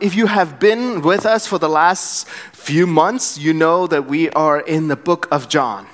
If you have been with us for the last few months, you know that we are in the book of John.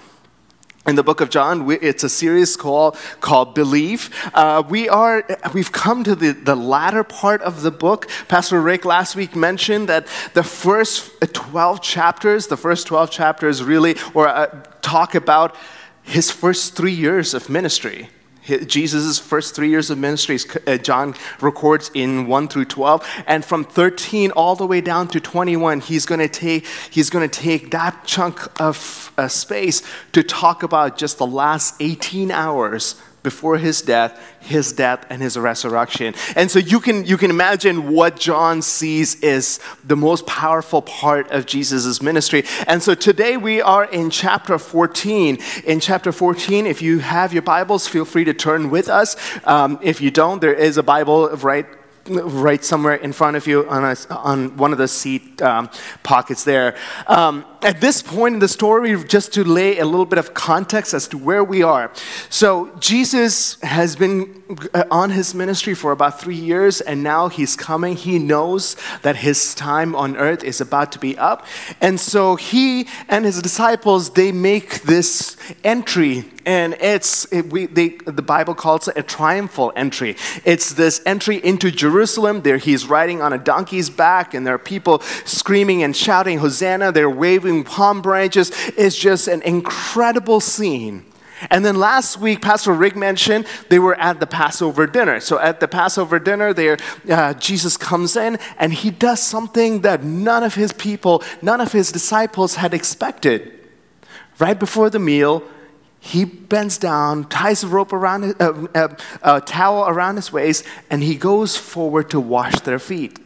In the book of John, we, it's a series called, called Believe. Uh, we are, we've come to the, the latter part of the book. Pastor Rick last week mentioned that the first 12 chapters, the first 12 chapters really, or uh, talk about his first three years of ministry. Jesus' first three years of ministry, uh, John records in 1 through 12. And from 13 all the way down to 21, he's going to take, he's going to take that chunk of uh, space to talk about just the last 18 hours before his death, his death, and his resurrection. And so you can, you can imagine what John sees is the most powerful part of Jesus' ministry. And so today we are in chapter 14. In chapter 14, if you have your Bibles, feel free to turn with us. Um, if you don't, there is a Bible right right somewhere in front of you on, a, on one of the seat um, pockets there. Um, at this point in the story, just to lay a little bit of context as to where we are. So, Jesus has been uh, on his ministry for about three years, and now he's coming. He knows that his time on earth is about to be up. And so, he and his disciples, they make this entry, and it's, it, we, they, the Bible calls it a triumphal entry. It's this entry into Jerusalem. There, he's riding on a donkey's back, and there are people screaming and shouting, Hosanna. They're waving waving palm branches is just an incredible scene. And then last week, Pastor Rick mentioned they were at the Passover dinner. So at the Passover dinner, there uh, Jesus comes in and he does something that none of his people, none of his disciples had expected. Right before the meal, he bends down, ties a rope around, uh, uh, a towel around his waist, and he goes forward to wash their feet.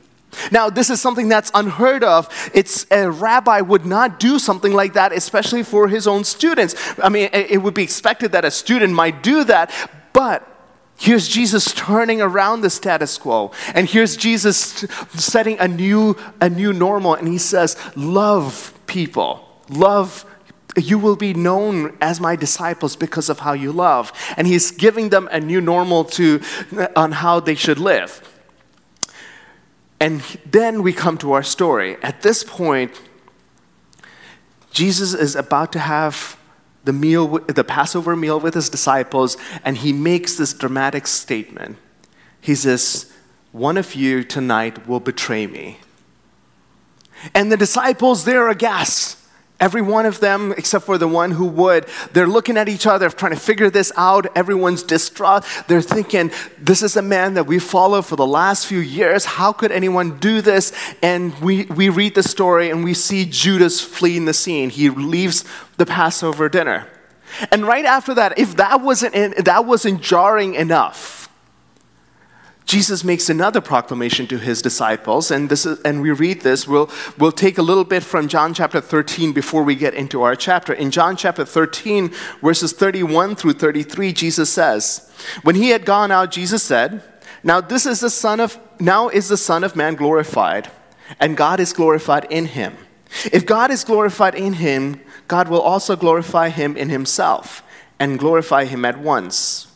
Now, this is something that's unheard of. It's a rabbi would not do something like that, especially for his own students. I mean, it would be expected that a student might do that, but Here's Jesus turning around the status quo. And here's Jesus setting a new, a new normal. And he says, Love people. Love, you will be known as my disciples because of how you love. And he's giving them a new normal to, on how they should live. And then we come to our story. At this point, Jesus is about to have the meal, the Passover meal with his disciples, and he makes this dramatic statement. He says, One of you tonight will betray me. And the disciples, they're aghast. Every one of them, except for the one who would, they're looking at each other, trying to figure this out. Everyone's distraught. They're thinking, this is a man that we follow for the last few years. How could anyone do this? And we, we read the story and we see Judas fleeing the scene. He leaves the Passover dinner. And right after that, if that wasn't, in, that wasn't jarring enough, Jesus makes another proclamation to his disciples, and, this is, and we read this. We'll, we'll take a little bit from John chapter 13 before we get into our chapter. In John chapter 13, verses 31 through 33, Jesus says, When he had gone out, Jesus said, Now this is the Son of now is the Son of Man glorified, and God is glorified in him. If God is glorified in him, God will also glorify him in himself, and glorify him at once.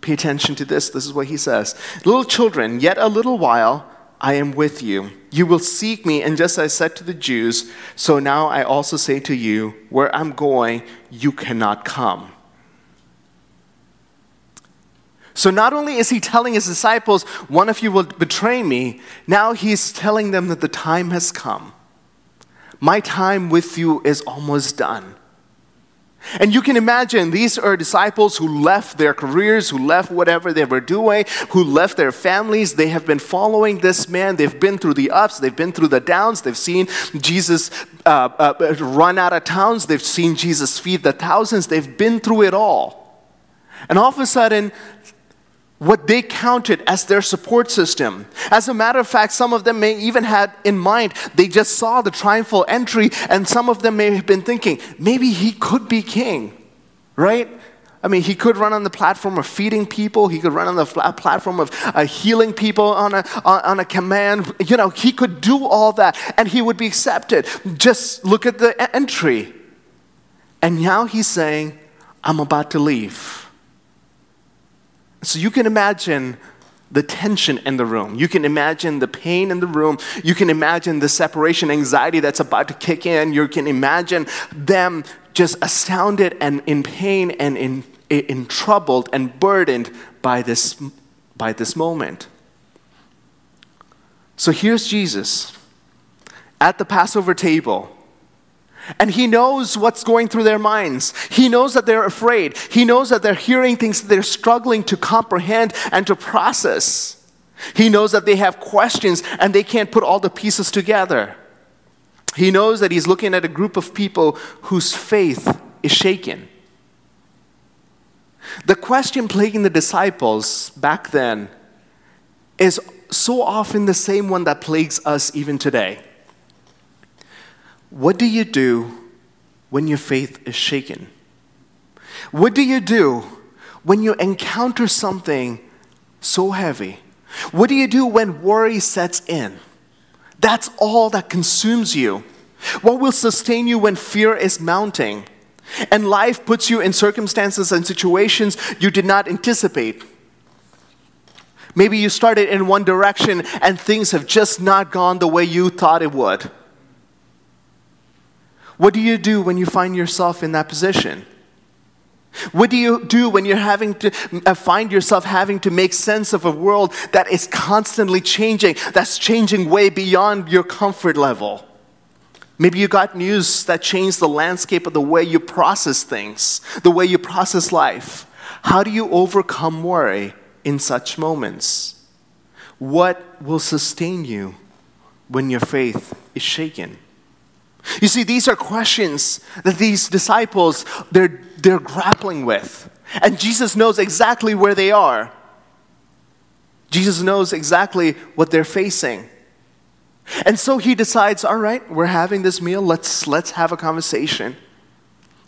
Pay attention to this. This is what he says Little children, yet a little while I am with you. You will seek me, and just as I said to the Jews, so now I also say to you, where I'm going, you cannot come. So not only is he telling his disciples, one of you will betray me, now he's telling them that the time has come. My time with you is almost done. And you can imagine these are disciples who left their careers, who left whatever they were doing, who left their families. They have been following this man. They've been through the ups, they've been through the downs. They've seen Jesus uh, uh, run out of towns, they've seen Jesus feed the thousands. They've been through it all. And all of a sudden, what they counted as their support system. As a matter of fact, some of them may even had in mind, they just saw the triumphal entry, and some of them may have been thinking, maybe he could be king, right? I mean, he could run on the platform of feeding people. He could run on the platform of uh, healing people on a, on a command. You know, he could do all that and he would be accepted. Just look at the entry. And now he's saying, I'm about to leave. So you can imagine the tension in the room. You can imagine the pain in the room. You can imagine the separation anxiety that's about to kick in. You can imagine them just astounded and in pain and in, in troubled and burdened by this, by this moment. So here's Jesus at the Passover table. And he knows what's going through their minds. He knows that they're afraid. He knows that they're hearing things that they're struggling to comprehend and to process. He knows that they have questions and they can't put all the pieces together. He knows that he's looking at a group of people whose faith is shaken. The question plaguing the disciples back then is so often the same one that plagues us even today. What do you do when your faith is shaken? What do you do when you encounter something so heavy? What do you do when worry sets in? That's all that consumes you. What will sustain you when fear is mounting? And life puts you in circumstances and situations you did not anticipate. Maybe you started in one direction and things have just not gone the way you thought it would. What do you do when you find yourself in that position? What do you do when you're having to uh, find yourself having to make sense of a world that is constantly changing, that's changing way beyond your comfort level? Maybe you got news that changed the landscape of the way you process things, the way you process life. How do you overcome worry in such moments? What will sustain you when your faith is shaken? You see, these are questions that these disciples, they're, they're grappling with. And Jesus knows exactly where they are. Jesus knows exactly what they're facing. And so he decides, all right, we're having this meal, let's, let's have a conversation.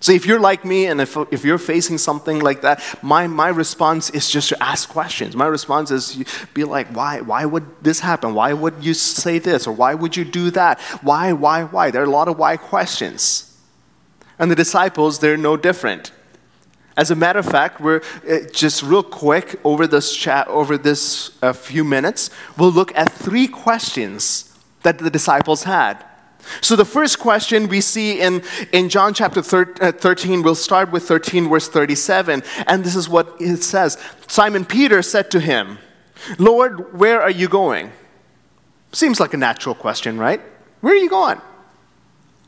So if you're like me and if, if you're facing something like that, my, my response is just to ask questions. My response is be like, why, why would this happen? Why would you say this? Or why would you do that? Why, why, why? There are a lot of why questions. And the disciples, they're no different. As a matter of fact, we're uh, just real quick over this chat, over this uh, few minutes, we'll look at three questions that the disciples had. So, the first question we see in, in John chapter uh, 13, we'll start with 13, verse 37, and this is what it says Simon Peter said to him, Lord, where are you going? Seems like a natural question, right? Where are you going?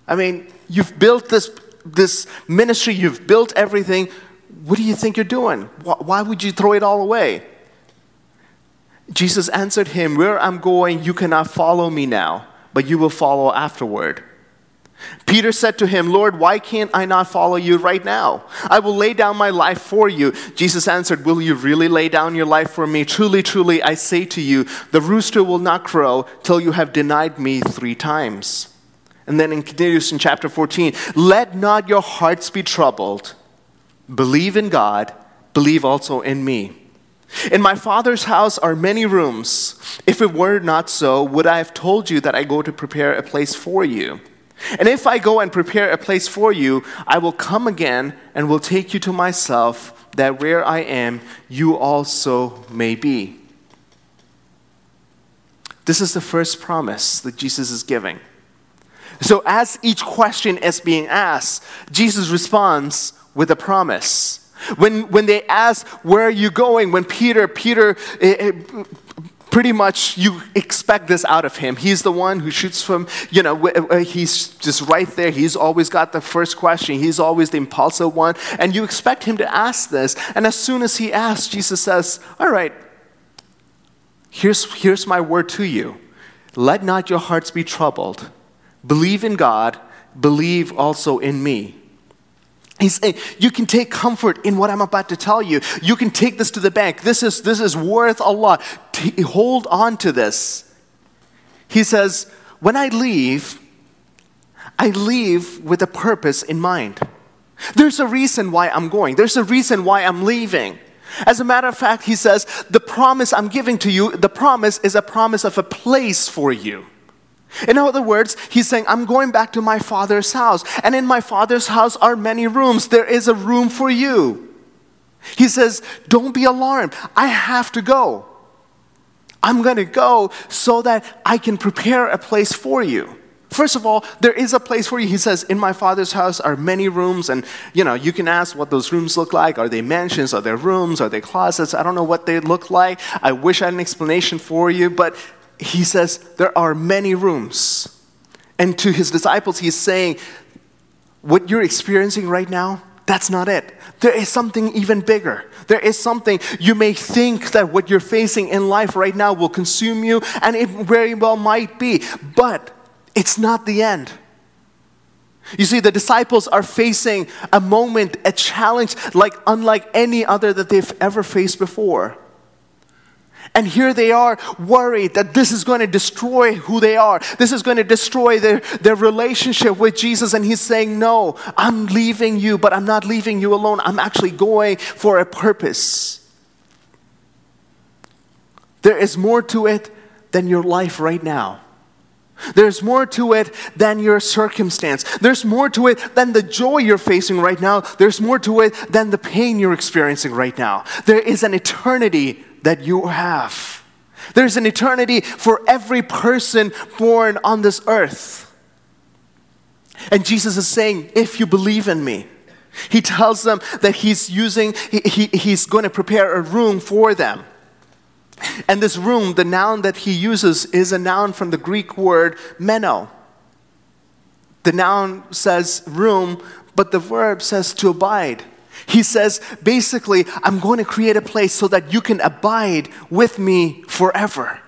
I mean, you've built this, this ministry, you've built everything. What do you think you're doing? Why would you throw it all away? Jesus answered him, Where I'm going, you cannot follow me now but you will follow afterward. Peter said to him, Lord, why can't I not follow you right now? I will lay down my life for you. Jesus answered, Will you really lay down your life for me? Truly, truly, I say to you, the rooster will not crow till you have denied me three times. And then it continues in chapter 14 Let not your hearts be troubled. Believe in God, believe also in me. In my Father's house are many rooms. If it were not so, would I have told you that I go to prepare a place for you? And if I go and prepare a place for you, I will come again and will take you to myself, that where I am, you also may be. This is the first promise that Jesus is giving. So, as each question is being asked, Jesus responds with a promise. When, when they ask, Where are you going? When Peter, Peter, it, eh, it, eh, pretty much you expect this out of him. He's the one who shoots from, you know, eh, he's just right there. He's always got the first question. He's always the impulsive one. And you expect him to ask this. And as soon as he asks, Jesus says, All right, here's, here's my word to you. Let not your hearts be troubled. Believe in God, believe also in me. He's saying, you can take comfort in what I'm about to tell you. You can take this to the bank. This is, this is worth a lot. T- hold on to this. He says, when I leave, I leave with a purpose in mind. There's a reason why I'm going, there's a reason why I'm leaving. As a matter of fact, he says, the promise I'm giving to you, the promise is a promise of a place for you. In other words, he's saying, I'm going back to my father's house. And in my father's house are many rooms. There is a room for you. He says, Don't be alarmed. I have to go. I'm going to go so that I can prepare a place for you. First of all, there is a place for you. He says, In my father's house are many rooms, and you know, you can ask what those rooms look like. Are they mansions? Are they rooms? Are they closets? I don't know what they look like. I wish I had an explanation for you, but he says, There are many rooms. And to his disciples, he's saying, What you're experiencing right now, that's not it. There is something even bigger. There is something you may think that what you're facing in life right now will consume you, and it very well might be, but it's not the end. You see, the disciples are facing a moment, a challenge like unlike any other that they've ever faced before. And here they are worried that this is going to destroy who they are. This is going to destroy their, their relationship with Jesus. And he's saying, No, I'm leaving you, but I'm not leaving you alone. I'm actually going for a purpose. There is more to it than your life right now. There's more to it than your circumstance. There's more to it than the joy you're facing right now. There's more to it than the pain you're experiencing right now. There is an eternity that you have. There's an eternity for every person born on this earth. And Jesus is saying, if you believe in me, he tells them that he's using, he, he, he's going to prepare a room for them. And this room, the noun that he uses is a noun from the Greek word meno. The noun says room, but the verb says to abide. He says, basically, I'm going to create a place so that you can abide with me forever.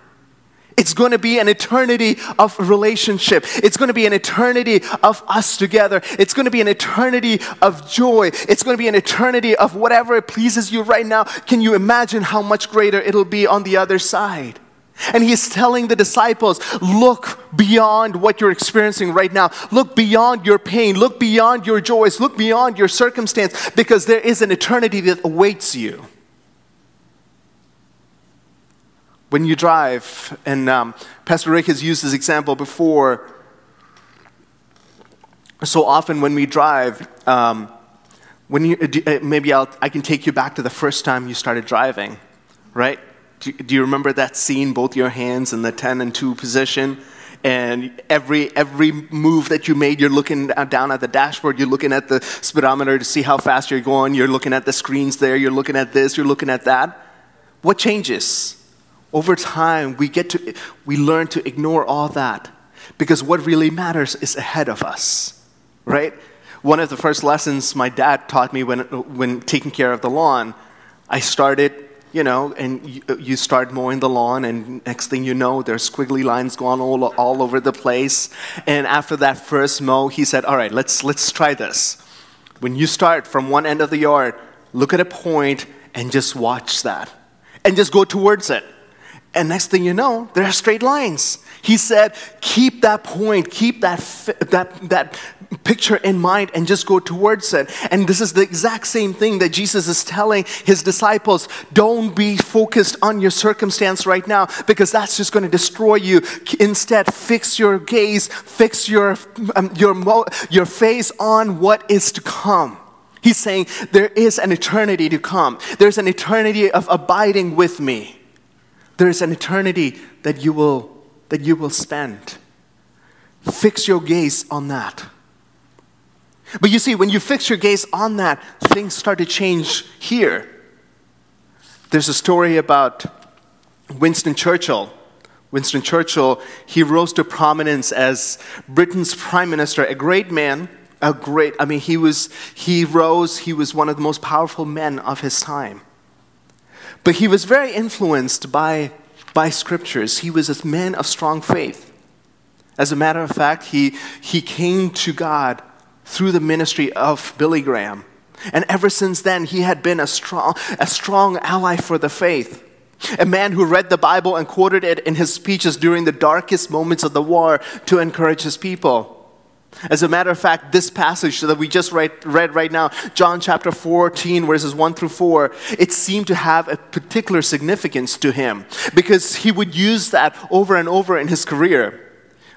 It's going to be an eternity of relationship. It's going to be an eternity of us together. It's going to be an eternity of joy. It's going to be an eternity of whatever pleases you right now. Can you imagine how much greater it'll be on the other side? And he's telling the disciples, look beyond what you're experiencing right now. Look beyond your pain. Look beyond your joys. Look beyond your circumstance because there is an eternity that awaits you. When you drive, and um, Pastor Rick has used this example before, so often when we drive, um, when you, uh, maybe I'll, I can take you back to the first time you started driving, right? Do, do you remember that scene, both your hands in the 10 and 2 position? and every every move that you made you're looking down at the dashboard you're looking at the speedometer to see how fast you're going you're looking at the screens there you're looking at this you're looking at that. What changes? Over time we get to we learn to ignore all that because what really matters is ahead of us right? One of the first lessons my dad taught me when when taking care of the lawn i started you know, and you, uh, you, start mowing the lawn, and next thing you know, there's squiggly lines going all, all over the place. And after that first mow, he said, All right, let's, let's try this. When you start from one end of the yard, look at a point and just watch that, and just go towards it. And next thing you know, there are straight lines. He said, keep that point, keep that, that, that picture in mind and just go towards it. And this is the exact same thing that Jesus is telling his disciples. Don't be focused on your circumstance right now because that's just going to destroy you. Instead, fix your gaze, fix your, um, your, your face on what is to come. He's saying there is an eternity to come. There's an eternity of abiding with me. There's an eternity that you will that you will spend. Fix your gaze on that. But you see, when you fix your gaze on that, things start to change here. There's a story about Winston Churchill. Winston Churchill, he rose to prominence as Britain's prime minister, a great man, a great, I mean, he was, he rose, he was one of the most powerful men of his time. But he was very influenced by by scriptures. He was a man of strong faith. As a matter of fact, he, he came to God through the ministry of Billy Graham. And ever since then, he had been a strong, a strong ally for the faith. A man who read the Bible and quoted it in his speeches during the darkest moments of the war to encourage his people. As a matter of fact, this passage that we just read, read, right now, John chapter 14, verses 1 through 4, it seemed to have a particular significance to him because he would use that over and over in his career.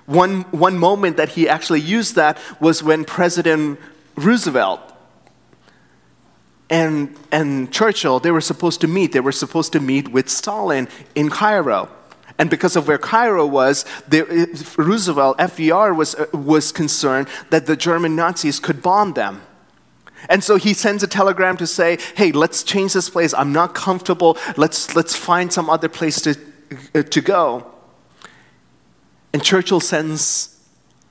One, one moment that he actually used that was when President Roosevelt and, and Churchill, they were supposed to meet. They were supposed to meet with Stalin in Cairo. And because of where Cairo was, the, Roosevelt, FDR, was, was concerned that the German Nazis could bomb them. And so he sends a telegram to say, hey, let's change this place. I'm not comfortable. Let's, let's find some other place to, to go. And Churchill sends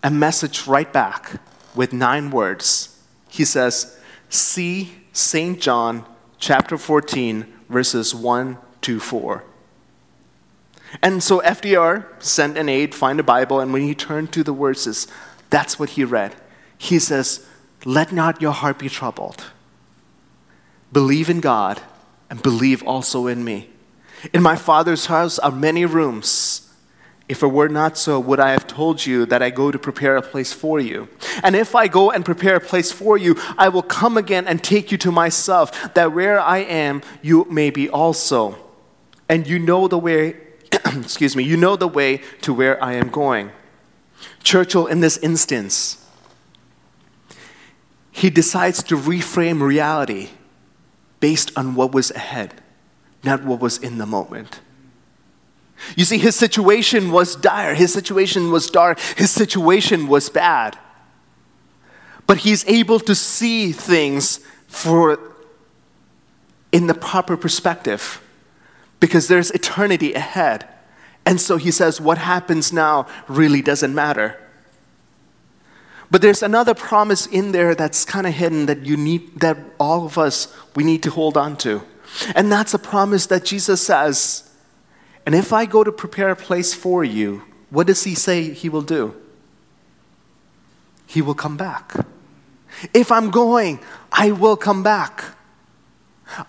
a message right back with nine words. He says, See St. John chapter 14, verses 1 to 4. And so FDR sent an aide, find a Bible, and when he turned to the verses, that's what he read. He says, Let not your heart be troubled. Believe in God and believe also in me. In my Father's house are many rooms. If it were not so, would I have told you that I go to prepare a place for you? And if I go and prepare a place for you, I will come again and take you to myself, that where I am, you may be also. And you know the way, excuse me, you know the way to where I am going. Churchill, in this instance, he decides to reframe reality based on what was ahead, not what was in the moment. You see, his situation was dire, his situation was dark, his situation was bad. But he's able to see things for in the proper perspective because there's eternity ahead. And so he says, what happens now really doesn't matter. But there's another promise in there that's kind of hidden that you need that all of us we need to hold on to. And that's a promise that Jesus says and if I go to prepare a place for you, what does he say he will do? He will come back. If I'm going, I will come back.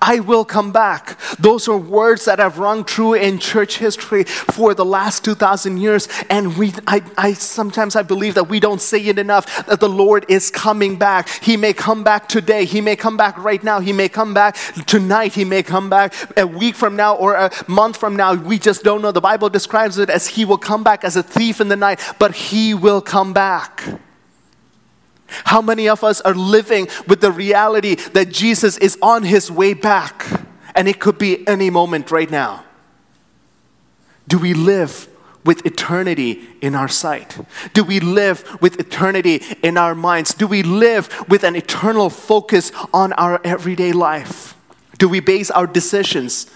I will come back. Those are words that have rung true in church history for the last 2,000 years. And we, I, I, sometimes I believe that we don't say it enough that the Lord is coming back. He may come back today. He may come back right now. He may come back tonight. He may come back a week from now or a month from now. We just don't know. The Bible describes it as He will come back as a thief in the night, but He will come back. How many of us are living with the reality that Jesus is on his way back and it could be any moment right now? Do we live with eternity in our sight? Do we live with eternity in our minds? Do we live with an eternal focus on our everyday life? Do we base our decisions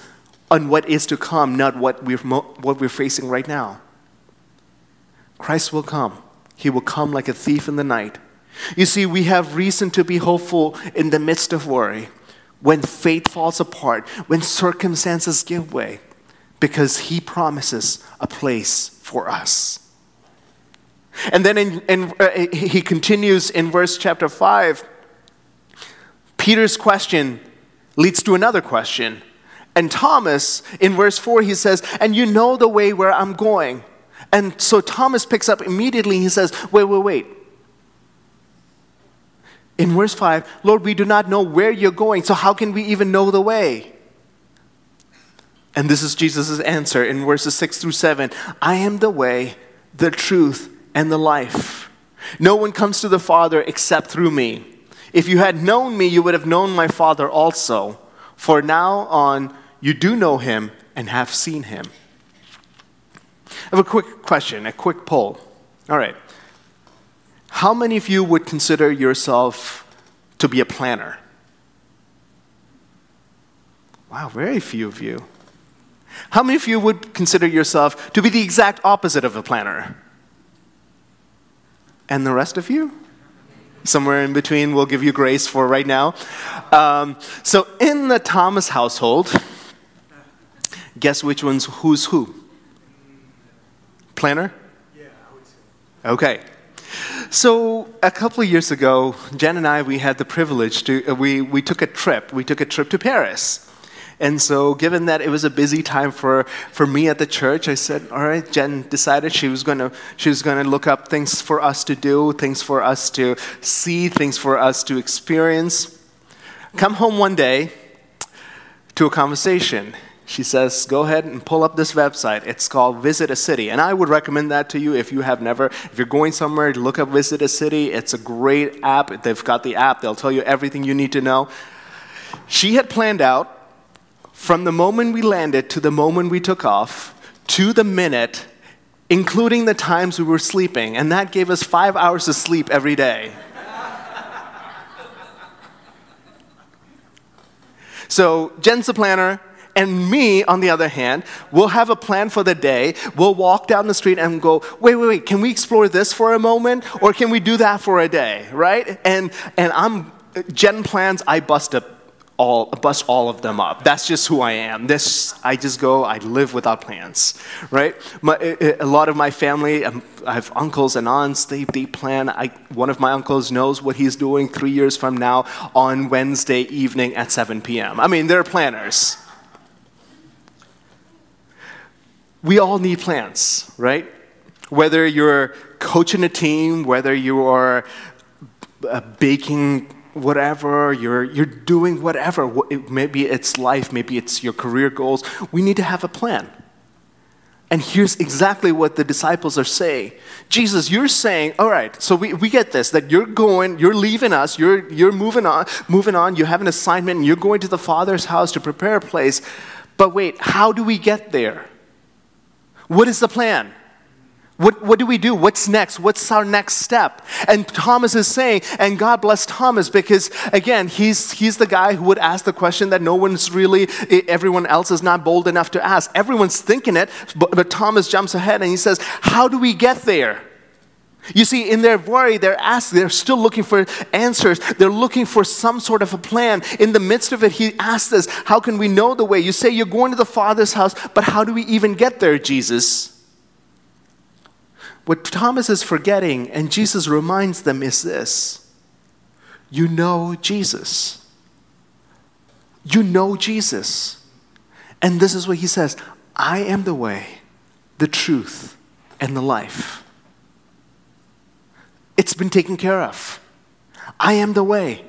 on what is to come, not what we're, what we're facing right now? Christ will come. He will come like a thief in the night you see, we have reason to be hopeful in the midst of worry, when faith falls apart, when circumstances give way, because He promises a place for us. And then in, in, uh, he continues in verse chapter 5. Peter's question leads to another question. And Thomas, in verse 4, he says, And you know the way where I'm going. And so Thomas picks up immediately. He says, Wait, wait, wait. In verse 5, Lord, we do not know where you're going, so how can we even know the way? And this is Jesus' answer in verses 6 through 7 I am the way, the truth, and the life. No one comes to the Father except through me. If you had known me, you would have known my Father also. For now on, you do know him and have seen him. I have a quick question, a quick poll. All right. How many of you would consider yourself to be a planner? Wow, very few of you. How many of you would consider yourself to be the exact opposite of a planner? And the rest of you? Somewhere in between, we'll give you grace for right now. Um, so, in the Thomas household, guess which one's who's who? Planner? Yeah, I would say. Okay. So a couple of years ago, Jen and I we had the privilege to uh, we we took a trip. We took a trip to Paris. And so, given that it was a busy time for, for me at the church, I said, "All right." Jen decided she was to she was to look up things for us to do, things for us to see, things for us to experience. Come home one day to a conversation, she says, go ahead and pull up this website. It's called Visit a City. And I would recommend that to you if you have never, if you're going somewhere, look up Visit a City. It's a great app. They've got the app, they'll tell you everything you need to know. She had planned out from the moment we landed to the moment we took off to the minute, including the times we were sleeping, and that gave us five hours of sleep every day. so, Jen's the planner, and me, on the other hand, will have a plan for the day. We'll walk down the street and go, wait, wait, wait, can we explore this for a moment? Or can we do that for a day, right? And, and I'm, Jen plans, I bust up all, bust all of them up. That's just who I am. This, I just go, I live without plans, right? My, a lot of my family, um, I have uncles and aunts, they, they plan. I, one of my uncles knows what he's doing three years from now on Wednesday evening at 7 p.m. I mean, they're planners we all need plans, right? Whether you're coaching a team, whether you are uh, baking whatever, you're, you're doing whatever, maybe it's life, maybe it's your career goals, we need to have a plan. And here's exactly what the disciples are saying. Jesus, you're saying, all right, so we, we get this, that you're going, you're leaving us, you're, you're moving on, moving on, you have an assignment, and you're going to the Father's house to prepare a place. But wait, how do we get there? What is the plan? What, what do we do? What's next? What's our next step? And Thomas is saying, and God bless Thomas because, again, he's, he's the guy who would ask the question that no one's really, everyone else is not bold enough to ask. Everyone's thinking it, but, but Thomas jumps ahead and he says, How do we get there? You see, in their worry, they're asking, they're still looking for answers. They're looking for some sort of a plan. In the midst of it, he asks us, How can we know the way? You say you're going to the Father's house, but how do we even get there, Jesus? What Thomas is forgetting, and Jesus reminds them, is this You know Jesus. You know Jesus. And this is what he says I am the way, the truth, and the life. It's been taken care of. I am the way.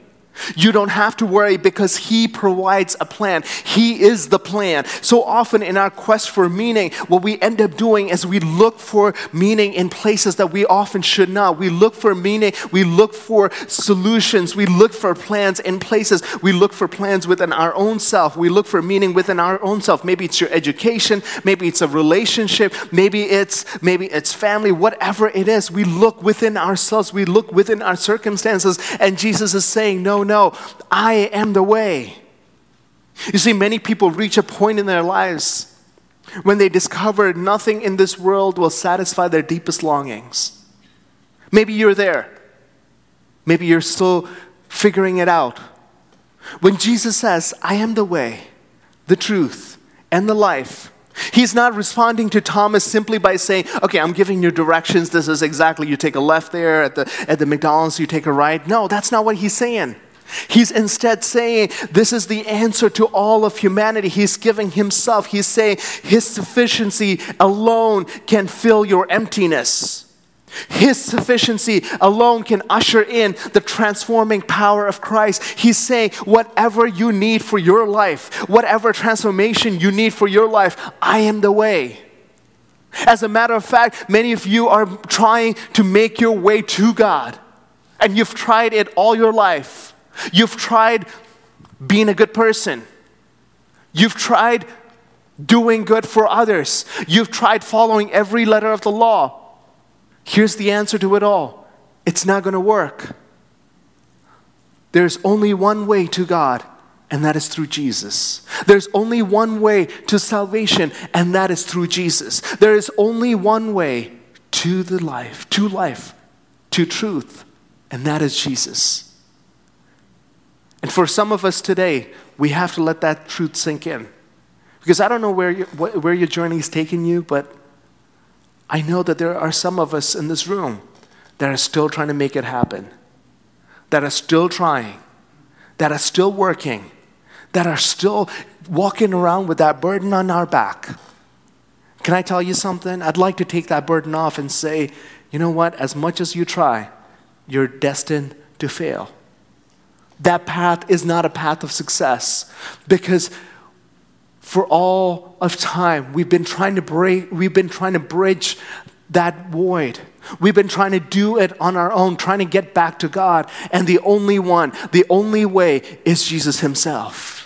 You don't have to worry because He provides a plan. He is the plan. So often in our quest for meaning, what we end up doing is we look for meaning in places that we often should not. We look for meaning, we look for solutions, we look for plans in places. We look for plans within our own self. We look for meaning within our own self. Maybe it's your education, maybe it's a relationship, maybe it's maybe it's family, whatever it is. We look within ourselves, we look within our circumstances, and Jesus is saying, No, no, I am the way. You see, many people reach a point in their lives when they discover nothing in this world will satisfy their deepest longings. Maybe you're there. Maybe you're still figuring it out. When Jesus says, I am the way, the truth, and the life, He's not responding to Thomas simply by saying, Okay, I'm giving you directions. This is exactly, you take a left there at the, at the McDonald's, you take a right. No, that's not what he's saying. He's instead saying, This is the answer to all of humanity. He's giving himself. He's saying, His sufficiency alone can fill your emptiness. His sufficiency alone can usher in the transforming power of Christ. He's saying, whatever you need for your life, whatever transformation you need for your life, I am the way. As a matter of fact, many of you are trying to make your way to God, and you've tried it all your life. You've tried being a good person. You've tried doing good for others. You've tried following every letter of the law. Here's the answer to it all it's not going to work. There's only one way to God, and that is through Jesus. There's only one way to salvation, and that is through Jesus. There is only one way to the life, to life, to truth, and that is Jesus. And for some of us today, we have to let that truth sink in. Because I don't know where, you, where your journey is taking you, but I know that there are some of us in this room that are still trying to make it happen, that are still trying, that are still working, that are still walking around with that burden on our back. Can I tell you something? I'd like to take that burden off and say, you know what? As much as you try, you're destined to fail that path is not a path of success. Because for all of time we've been trying to break we've been trying to bridge that void. We've been trying to do it on our own trying to get back to god. And the only one the only way is jesus himself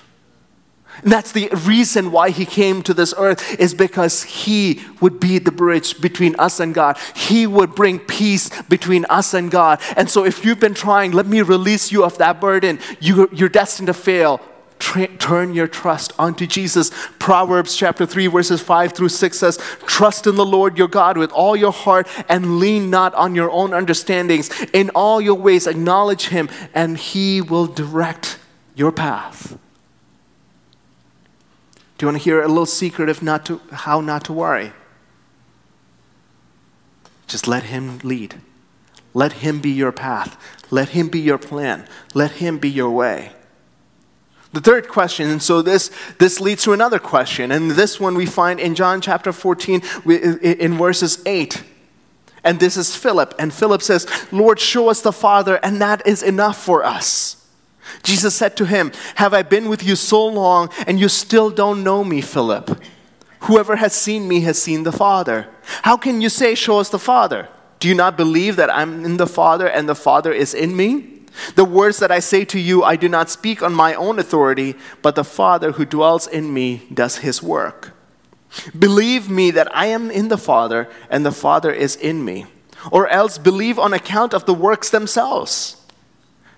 And that's the reason why he came to this earth is because he would be the bridge between us and God. He would bring peace between us and God. And so if you've been trying, let me release you of that burden. You, you're destined to fail. Tra- turn your trust onto Jesus. Proverbs chapter 3, verses 5 through 6 says, Trust in the Lord your God with all your heart and lean not on your own understandings. In all your ways, acknowledge him, and he will direct your path. Do you want to hear a little secret of not to, how not to worry? Just let Him lead. Let Him be your path. Let Him be your plan. Let Him be your way. The third question, and so this, this leads to another question, and this one we find in John chapter 14 in verses 8. And this is Philip, and Philip says, Lord, show us the Father, and that is enough for us. Jesus said to him, Have I been with you so long, and you still don't know me, Philip? Whoever has seen me has seen the Father. How can you say, Show us the Father? Do you not believe that I'm in the Father and the Father is in me? The words that I say to you, I do not speak on my own authority, but the Father who dwells in me does his work. Believe me that I am in the Father and the Father is in me, or else believe on account of the works themselves.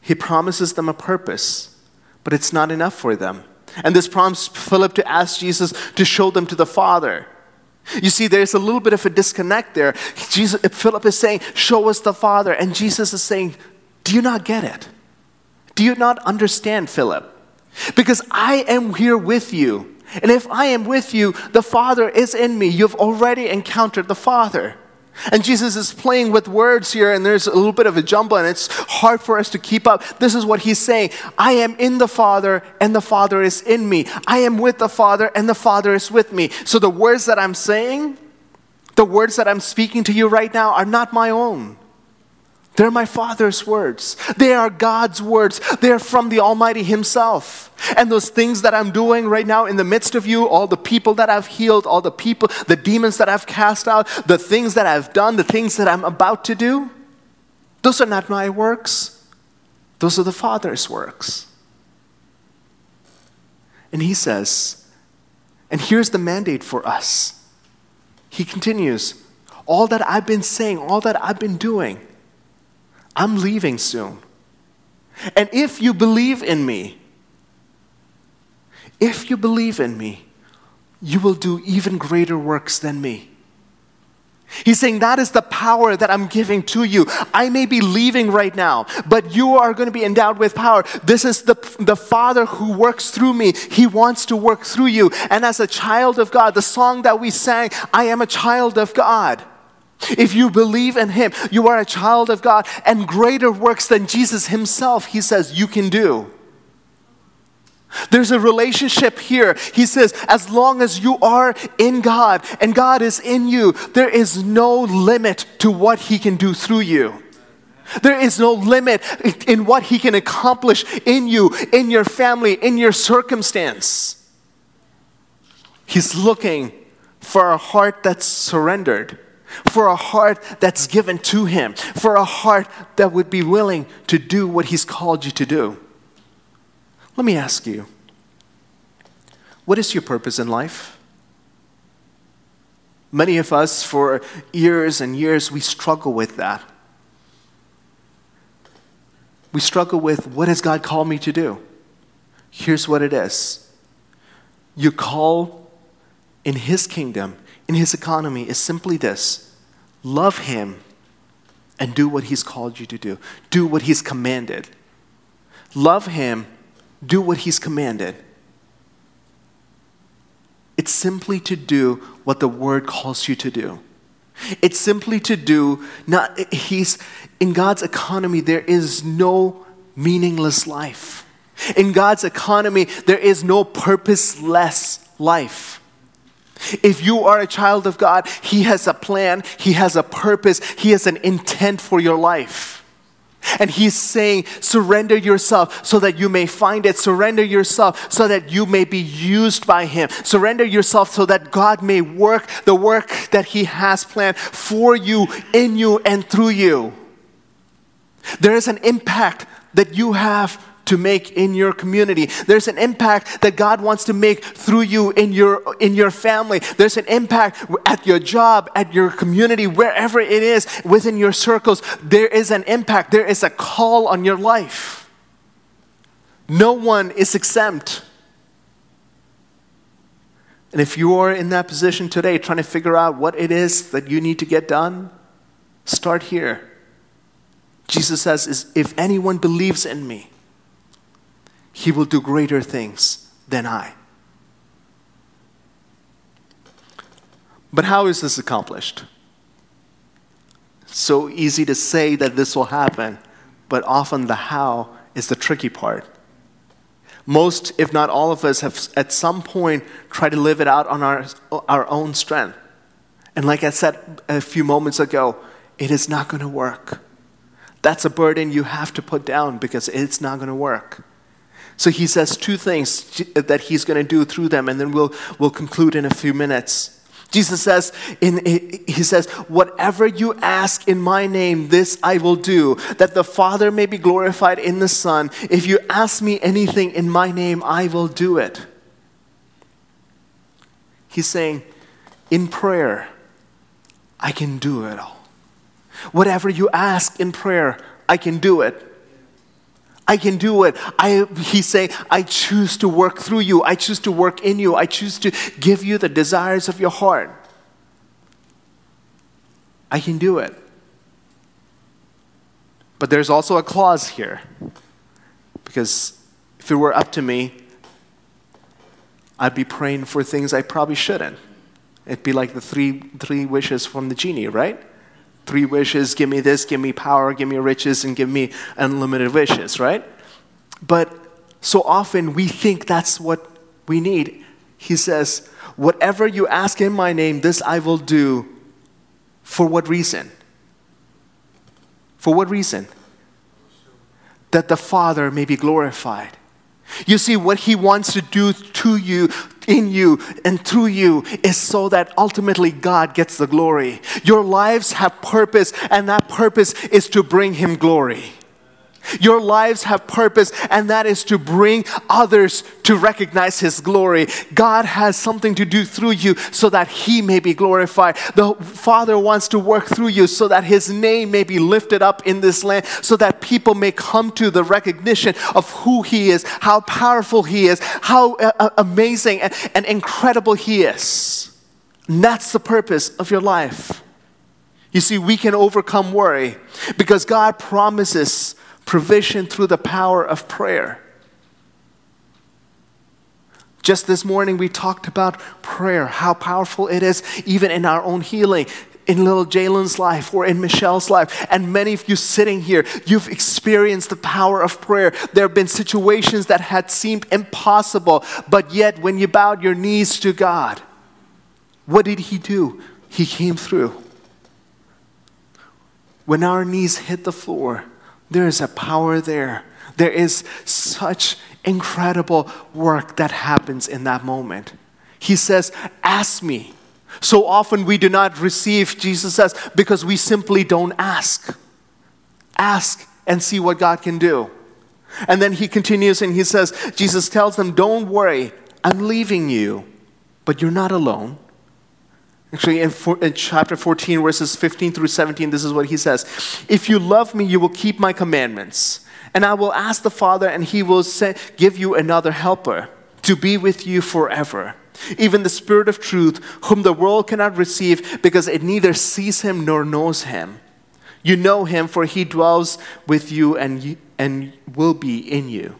he promises them a purpose, but it's not enough for them. And this prompts Philip to ask Jesus to show them to the Father. You see, there's a little bit of a disconnect there. Jesus, Philip is saying, Show us the Father. And Jesus is saying, Do you not get it? Do you not understand, Philip? Because I am here with you. And if I am with you, the Father is in me. You've already encountered the Father. And Jesus is playing with words here, and there's a little bit of a jumble, and it's hard for us to keep up. This is what he's saying I am in the Father, and the Father is in me. I am with the Father, and the Father is with me. So the words that I'm saying, the words that I'm speaking to you right now, are not my own. They're my Father's words. They are God's words. They're from the Almighty Himself. And those things that I'm doing right now in the midst of you, all the people that I've healed, all the people, the demons that I've cast out, the things that I've done, the things that I'm about to do, those are not my works. Those are the Father's works. And He says, and here's the mandate for us. He continues, all that I've been saying, all that I've been doing, I'm leaving soon. And if you believe in me, if you believe in me, you will do even greater works than me. He's saying that is the power that I'm giving to you. I may be leaving right now, but you are going to be endowed with power. This is the, the Father who works through me. He wants to work through you. And as a child of God, the song that we sang, I am a child of God. If you believe in Him, you are a child of God, and greater works than Jesus Himself, He says, you can do. There's a relationship here. He says, as long as you are in God and God is in you, there is no limit to what He can do through you. There is no limit in what He can accomplish in you, in your family, in your circumstance. He's looking for a heart that's surrendered for a heart that's given to Him, for a heart that would be willing to do what He's called you to do. Let me ask you what is your purpose in life? Many of us, for years and years, we struggle with that. We struggle with what has God called me to do? Here's what it is your call in His kingdom in his economy is simply this love him and do what he's called you to do, do what he's commanded. Love him, do what he's commanded. It's simply to do what the word calls you to do. It's simply to do not he's in God's economy there is no meaningless life. In God's economy, there is no purposeless life. If you are a child of God, He has a plan, He has a purpose, He has an intent for your life. And he's saying, surrender yourself so that you may find it. Surrender yourself so that you may be used by him. Surrender yourself so that God may work the work that he has planned for you, in you, and through you. There is an impact that you have to make in your community. There's an impact that God wants to make through you in your in your family. There's an impact at your job, at your community, wherever it is within your circles. There is an impact. There is a call on your life. No one is exempt. And if you are in that position today trying to figure out what it is that you need to get done, start here. Jesus says, if anyone believes in me, he will do greater things than I. But how is this accomplished? So easy to say that this will happen, but often the how is the tricky part. Most, if not all of us, have at some point tried to live it out on our, our own strength. And like I said a few moments ago, it is not going to work. That's a burden you have to put down because it's not going to work. So he says two things that he's going to do through them, and then we'll, we'll conclude in a few minutes. Jesus says, in, he says, whatever you ask in my name, this I will do, that the Father may be glorified in the Son. If you ask me anything in my name, I will do it. He's saying, in prayer, I can do it all. Whatever you ask in prayer, I can do it. I can do it. I, he's saying, I choose to work through you. I choose to work in you. I choose to give you the desires of your heart. I can do it. But there's also a clause here. Because if it were up to me, I'd be praying for things I probably shouldn't. It'd be like the three, three wishes from the genie, right? Three wishes give me this, give me power, give me riches, and give me unlimited wishes, right? But so often we think that's what we need. He says, Whatever you ask in my name, this I will do. For what reason? For what reason? That the Father may be glorified. You see, what He wants to do to you in you and through you is so that ultimately God gets the glory. Your lives have purpose, and that purpose is to bring Him glory. Your lives have purpose, and that is to bring others to recognize His glory. God has something to do through you so that He may be glorified. The Father wants to work through you so that His name may be lifted up in this land, so that people may come to the recognition of who He is, how powerful He is, how uh, uh amazing and, and incredible He is. And that's the purpose of your life. You see, we can overcome worry because God promises provision through the power of prayer. Just this morning, we talked about prayer, how powerful it is, even in our own healing, in little Jalen's life or in Michelle's life. And many of you sitting here, you've experienced the power of prayer. There have been situations that had seemed impossible, but yet when you bowed your knees to God, what did He do? He came through. When our knees hit the floor, there is a power there. There is such incredible work that happens in that moment. He says, Ask me. So often we do not receive, Jesus says, because we simply don't ask. Ask and see what God can do. And then he continues and he says, Jesus tells them, Don't worry, I'm leaving you, but you're not alone. Actually, in, for, in, chapter 14, verses 15 through 17, this is what he says If you love me, you will keep my commandments. And I will ask the Father, and he will say, give you another helper to be with you forever. Even the Spirit of truth, whom the world cannot receive because it neither sees him nor knows him. You know him, for he dwells with you and, and will be in you.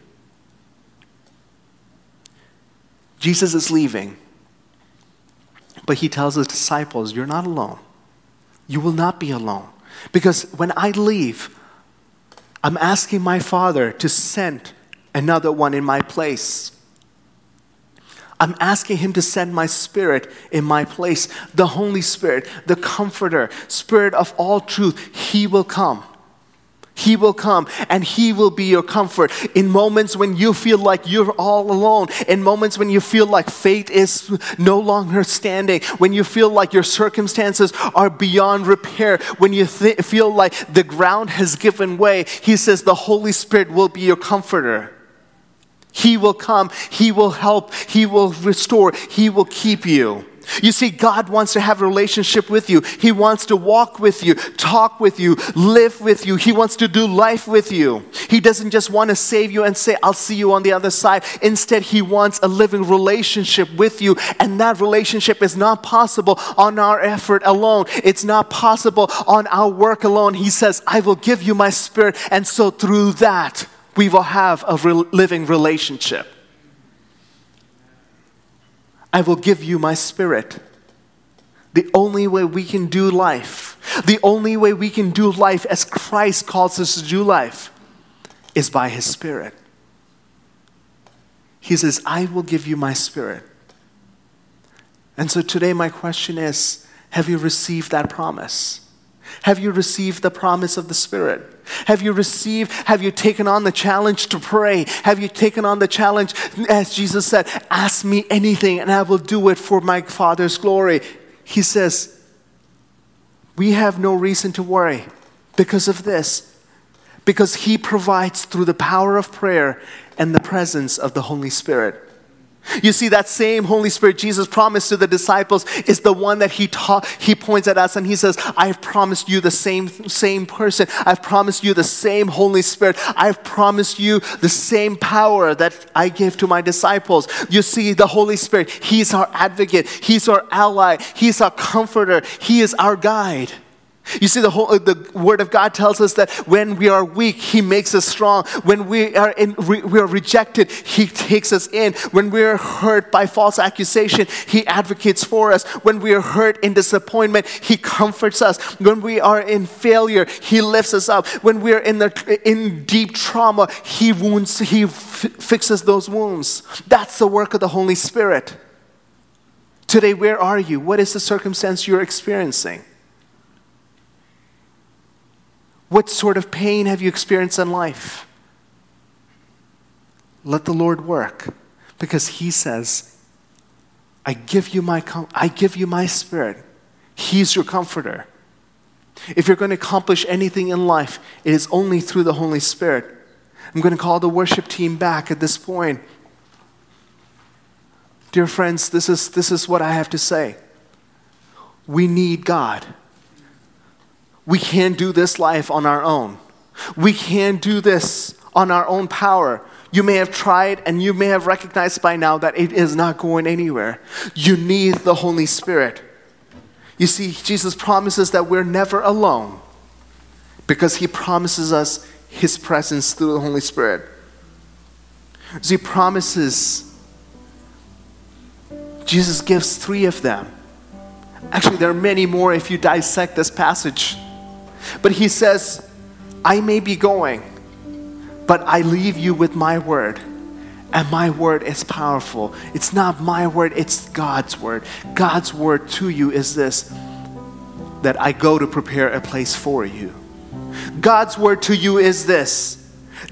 Jesus is leaving. But he tells his disciples, You're not alone. You will not be alone. Because when I leave, I'm asking my Father to send another one in my place. I'm asking Him to send my Spirit in my place. The Holy Spirit, the Comforter, Spirit of all truth, He will come. He will come and He will be your comfort in moments when you feel like you're all alone, in moments when you feel like fate is no longer standing, when you feel like your circumstances are beyond repair, when you th- feel like the ground has given way. He says the Holy Spirit will be your comforter. He will come, He will help, He will restore, He will keep you. You see, God wants to have a relationship with you. He wants to walk with you, talk with you, live with you. He wants to do life with you. He doesn't just want to save you and say, I'll see you on the other side. Instead, He wants a living relationship with you. And that relationship is not possible on our effort alone, it's not possible on our work alone. He says, I will give you my spirit. And so through that, we will have a living relationship. I will give you my spirit. The only way we can do life, the only way we can do life as Christ calls us to do life, is by his spirit. He says, I will give you my spirit. And so today, my question is have you received that promise? Have you received the promise of the Spirit? Have you received, have you taken on the challenge to pray? Have you taken on the challenge, as Jesus said, ask me anything and I will do it for my Father's glory? He says, we have no reason to worry because of this, because He provides through the power of prayer and the presence of the Holy Spirit. You see, that same Holy Spirit Jesus promised to the disciples is the one that he taught, he points at us and he says, I've promised you the same, same person. I've promised you the same Holy Spirit. I've promised you the same power that I gave to my disciples. You see, the Holy Spirit, He's our advocate, He's our ally, He's our comforter, He is our guide. You see, the, whole, uh, the Word of God tells us that when we are weak, He makes us strong. When we are, in, re, we are rejected, He takes us in. When we are hurt by false accusation, He advocates for us. When we are hurt in disappointment, He comforts us. When we are in failure, He lifts us up. When we are in, the, in deep trauma, He wounds, He f- fixes those wounds. That's the work of the Holy Spirit. Today, where are you? What is the circumstance you're experiencing? What sort of pain have you experienced in life? Let the Lord work because He says, I give you my, I give you my spirit. He's your comforter. If you're going to accomplish anything in life, it is only through the Holy Spirit. I'm going to call the worship team back at this point. Dear friends, this is, this is what I have to say. We need God. We can't do this life on our own. We can't do this on our own power. You may have tried and you may have recognized by now that it is not going anywhere. You need the Holy Spirit. You see, Jesus promises that we're never alone because he promises us his presence through the Holy Spirit. So he promises, Jesus gives three of them. Actually, there are many more if you dissect this passage. But he says, I may be going, but I leave you with my word. And my word is powerful. It's not my word, it's God's word. God's word to you is this that I go to prepare a place for you. God's word to you is this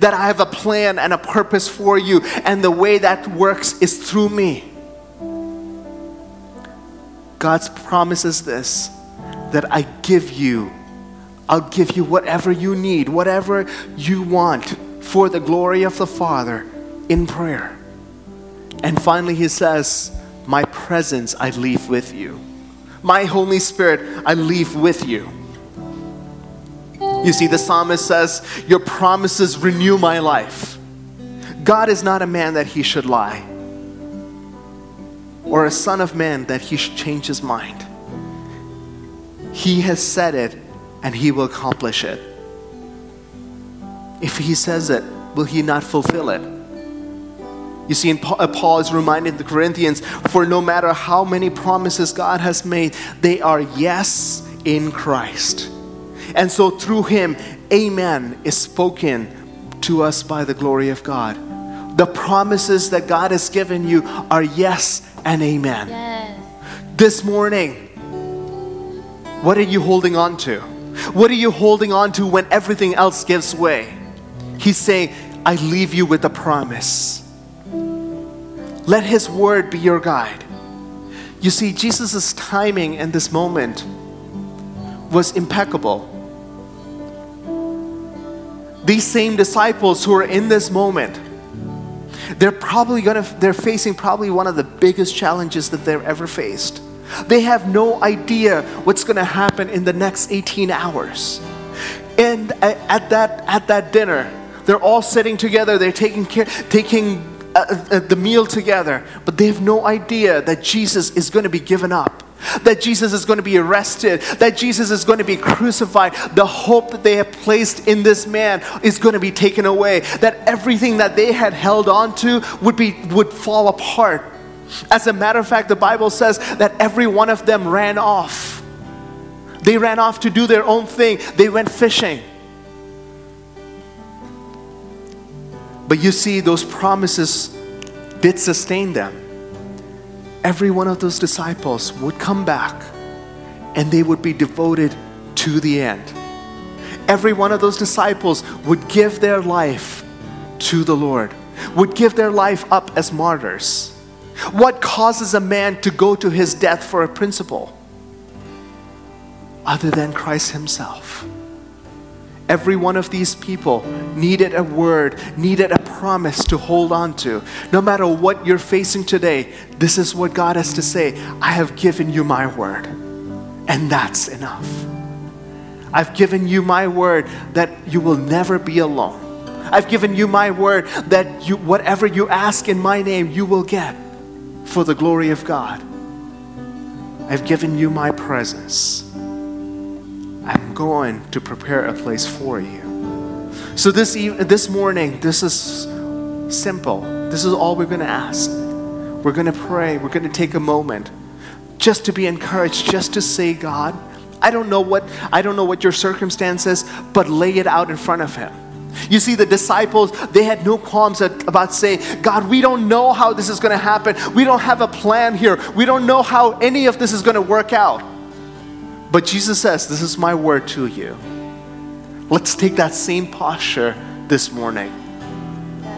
that I have a plan and a purpose for you, and the way that works is through me. God's promise is this that I give you I'll give you whatever you need, whatever you want for the glory of the Father in prayer. And finally, he says, My presence I leave with you. My Holy Spirit I leave with you. You see, the psalmist says, Your promises renew my life. God is not a man that he should lie, or a son of man that he should change his mind. He has said it, and he will accomplish it. If he says it, will he not fulfill it? You see, uh, Paul is reminding the Corinthians for no matter how many promises God has made, they are yes in Christ. And so through him, amen is spoken to us by the glory of God. The promises that God has given you are yes and amen. Yes. This morning, what are you holding on to? What are you holding on to when everything else gives way? He's saying, I leave you with a promise. Let His word be your guide. You see, Jesus' timing in this moment was impeccable. These same disciples who are in this moment, they're probably gonna, they're facing probably one of the biggest challenges that they've ever faced. They have no idea what's gonna happen in the next 18 hours. And at that, at that dinner, they're all sitting together, they're taking care, taking uh, uh, the meal together, but they have no idea that Jesus is going to be given up, that Jesus is going to be arrested, that Jesus is going to be crucified. The hope that they have placed in this man is going to be taken away, that everything that they had held on to would, be, would fall apart. As a matter of fact, the Bible says that every one of them ran off. They ran off to do their own thing, they went fishing. But you see, those promises did sustain them. Every one of those disciples would come back and they would be devoted to the end. Every one of those disciples would give their life to the Lord, would give their life up as martyrs. What causes a man to go to his death for a principle other than Christ Himself? Every one of these people needed a word, needed a promise to hold on to. No matter what you're facing today, this is what God has to say I have given you my word, and that's enough. I've given you my word that you will never be alone. I've given you my word that you, whatever you ask in my name, you will get for the glory of God. I've given you my presence. I'm going to prepare a place for you. So this this morning, this is simple. This is all we're going to ask. We're going to pray. We're going to take a moment just to be encouraged, just to say, God, I don't know what I don't know what your circumstance is, but lay it out in front of him. You see, the disciples, they had no qualms at- about saying, God, we don't know how this is going to happen. We don't have a plan here. We don't know how any of this is going to work out. But Jesus says, This is my word to you. Let's take that same posture this morning.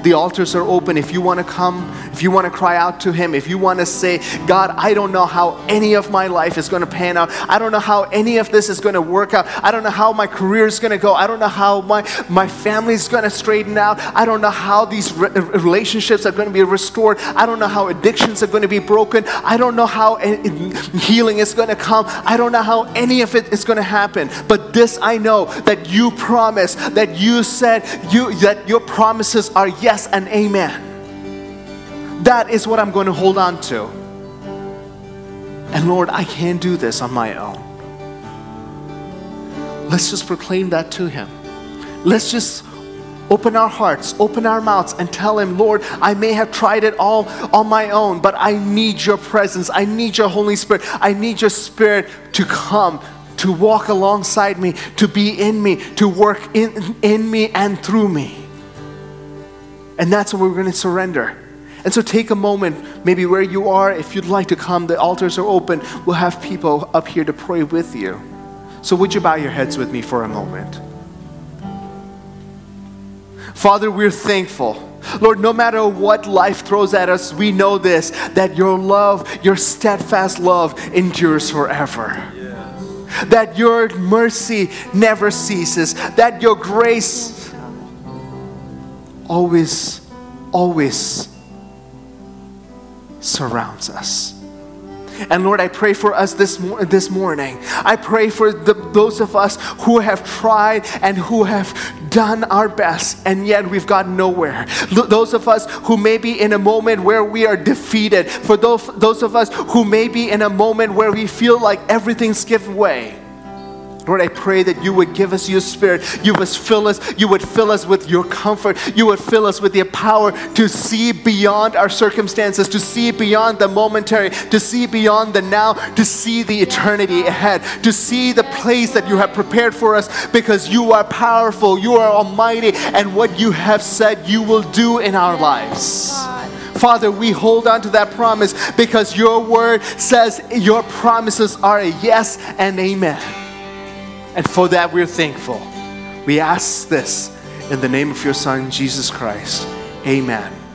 The altars are open. If you want to come, if you want to cry out to Him, if you want to say, God, I don't know how any of my life is going to pan out. I don't know how any of this is going to work out. I don't know how my career is going to go. I don't know how my, my family is going to straighten out. I don't know how these re- uh, relationships are going to be restored. I don't know how addictions are going to be broken. I don't know how healing is going to come. I don't know how any of it is going to happen. But this I know that you promised, that you said you that your promises are yes and amen. That is what I'm going to hold on to. And Lord, I can't do this on my own. Let's just proclaim that to Him. Let's just open our hearts, open our mouths, and tell Him, Lord, I may have tried it all on my own, but I need your presence. I need your Holy Spirit. I need your Spirit to come. To walk alongside me, to be in me, to work in, in me and through me. And that's what we're going to surrender. And so take a moment, maybe where you are, if you'd like to come, the altars are open. We'll have people up here to pray with you. So would you bow your heads with me for a moment? Father, we're thankful. Lord, no matter what life throws at us, we know this that your love, your steadfast love, endures forever. That your mercy never ceases, that your grace always, always surrounds us. And Lord, I pray for us this, this morning. I pray for the, those of us who have tried and who have done our best, and yet we've gotten nowhere. Th- those of us who may be in a moment where we are defeated. For those, those of us who may be in a moment where we feel like everything's given way. Lord, I pray that you would give us your spirit. You would fill us, you would fill us with your comfort. You would fill us with your power to see beyond our circumstances, to see beyond the momentary, to see beyond the now, to see the eternity ahead, to see the place that you have prepared for us because you are powerful, you are almighty, and what you have said you will do in our lives. Father, we hold on to that promise because your word says your promises are a yes and amen. And for that, we're thankful. We ask this in the name of your Son, Jesus Christ. Amen.